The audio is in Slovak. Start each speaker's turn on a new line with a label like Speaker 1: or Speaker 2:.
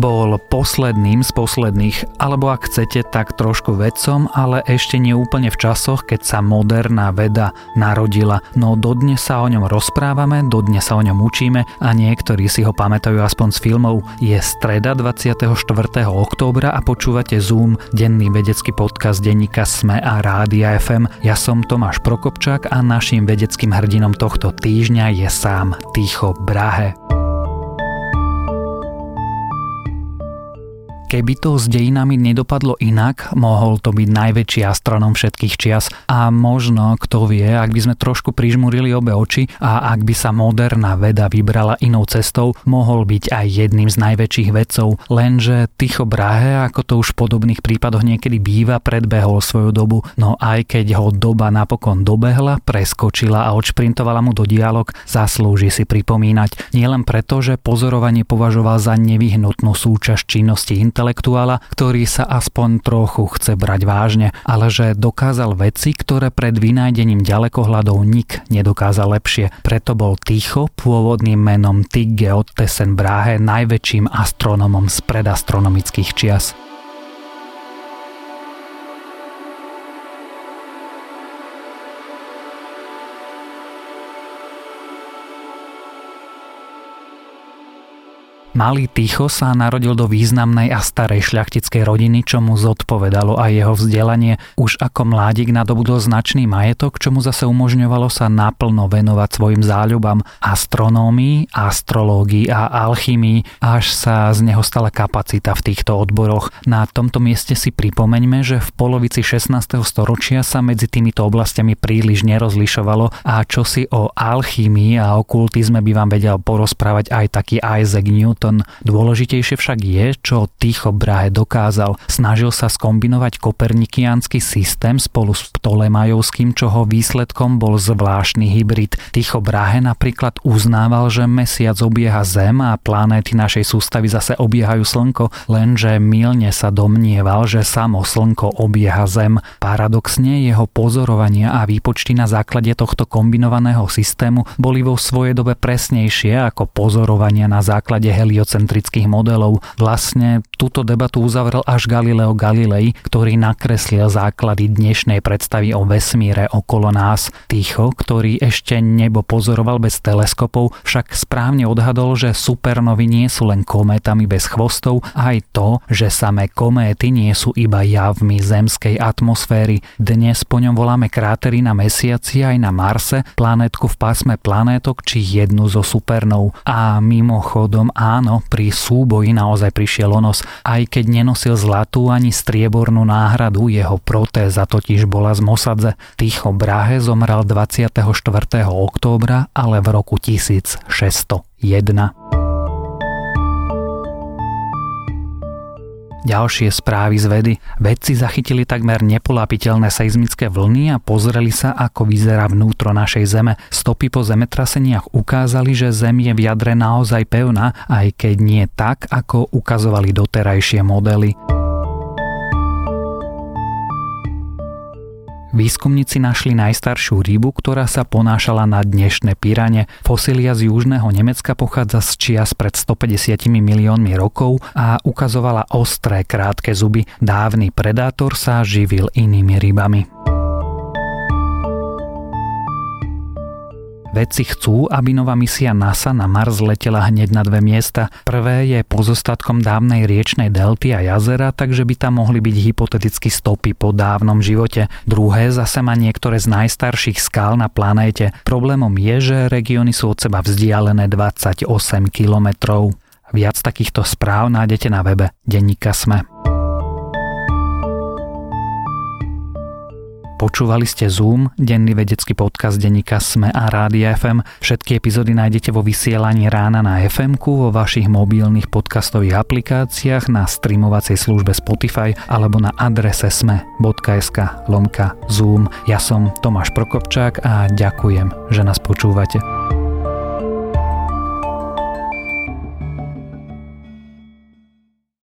Speaker 1: bol posledným z posledných, alebo ak chcete, tak trošku vedcom, ale ešte nie úplne v časoch, keď sa moderná veda narodila. No dodnes sa o ňom rozprávame, dodnes sa o ňom učíme a niektorí si ho pamätajú aspoň z filmov. Je streda 24. októbra a počúvate Zoom, denný vedecký podcast denníka SME a Rádia FM. Ja som Tomáš Prokopčák a našim vedeckým hrdinom tohto týždňa je sám Ticho Brahe. Keby to s dejinami nedopadlo inak, mohol to byť najväčší astronom všetkých čias. A možno, kto vie, ak by sme trošku prižmurili obe oči a ak by sa moderná veda vybrala inou cestou, mohol byť aj jedným z najväčších vedcov, lenže Tycho Brahe, ako to už v podobných prípadoch niekedy býva, predbehol svoju dobu, no aj keď ho doba napokon dobehla, preskočila a odšprintovala mu do dialog, zaslúži si pripomínať. Nielen preto, že pozorovanie považoval za nevyhnutnú súčasť činnosti intelektuála, ktorý sa aspoň trochu chce brať vážne, ale že dokázal veci, ktoré pred vynájdením ďalekohľadov nik nedokázal lepšie. Preto bol Ticho pôvodným menom Tigge Ottesen Brahe najväčším astronomom z predastronomických čias. Malý Tycho sa narodil do významnej a starej šľachtickej rodiny, čo mu zodpovedalo aj jeho vzdelanie. Už ako mládik nadobudol značný majetok, čo mu zase umožňovalo sa naplno venovať svojim záľubám astronómii, astrológii a alchymii, až sa z neho stala kapacita v týchto odboroch. Na tomto mieste si pripomeňme, že v polovici 16. storočia sa medzi týmito oblastiami príliš nerozlišovalo a čo si o alchymii a okultizme by vám vedel porozprávať aj taký Isaac Newton, Newton. Dôležitejšie však je, čo Tycho Brahe dokázal. Snažil sa skombinovať kopernikiánsky systém spolu s Ptolemajovským, čoho výsledkom bol zvláštny hybrid. Tycho Brahe napríklad uznával, že mesiac obieha Zem a planéty našej sústavy zase obiehajú Slnko, lenže milne sa domnieval, že samo Slnko obieha Zem. Paradoxne jeho pozorovania a výpočty na základe tohto kombinovaného systému boli vo svojej dobe presnejšie ako pozorovania na základe heli heliocentrických modelov. Vlastne túto debatu uzavrel až Galileo Galilei, ktorý nakreslil základy dnešnej predstavy o vesmíre okolo nás. Tycho, ktorý ešte nebo pozoroval bez teleskopov, však správne odhadol, že supernovy nie sú len kométami bez chvostov, aj to, že samé kométy nie sú iba javmi zemskej atmosféry. Dnes po ňom voláme krátery na Mesiaci aj na Marse, planetku v pásme planétok či jednu zo supernov. A mimochodom áno, pri súboji naozaj prišiel onos, aj keď nenosil zlatú ani striebornú náhradu, jeho protéza totiž bola z Mosadze. Tycho Brahe zomrel 24. októbra, ale v roku 1601. Ďalšie správy z vedy. Vedci zachytili takmer nepolapiteľné seizmické vlny a pozreli sa, ako vyzerá vnútro našej Zeme. Stopy po zemetraseniach ukázali, že Zem je v jadre naozaj pevná, aj keď nie tak, ako ukazovali doterajšie modely. Výskumníci našli najstaršiu rybu, ktorá sa ponášala na dnešné pyrane. Fosília z južného Nemecka pochádza z čias pred 150 miliónmi rokov a ukazovala ostré krátke zuby. Dávny predátor sa živil inými rybami. Vedci chcú, aby nová misia NASA na Mars letela hneď na dve miesta. Prvé je pozostatkom dávnej riečnej delty a jazera, takže by tam mohli byť hypoteticky stopy po dávnom živote. Druhé zase má niektoré z najstarších skál na planéte. Problémom je, že regióny sú od seba vzdialené 28 kilometrov. Viac takýchto správ nájdete na webe Denníka Sme. Počúvali ste Zoom, denný vedecký podcast denníka Sme a Rádia FM. Všetky epizódy nájdete vo vysielaní rána na fm vo vašich mobilných podcastových aplikáciách, na streamovacej službe Spotify alebo na adrese sme.sk lomka Zoom. Ja som Tomáš Prokopčák a ďakujem, že nás počúvate.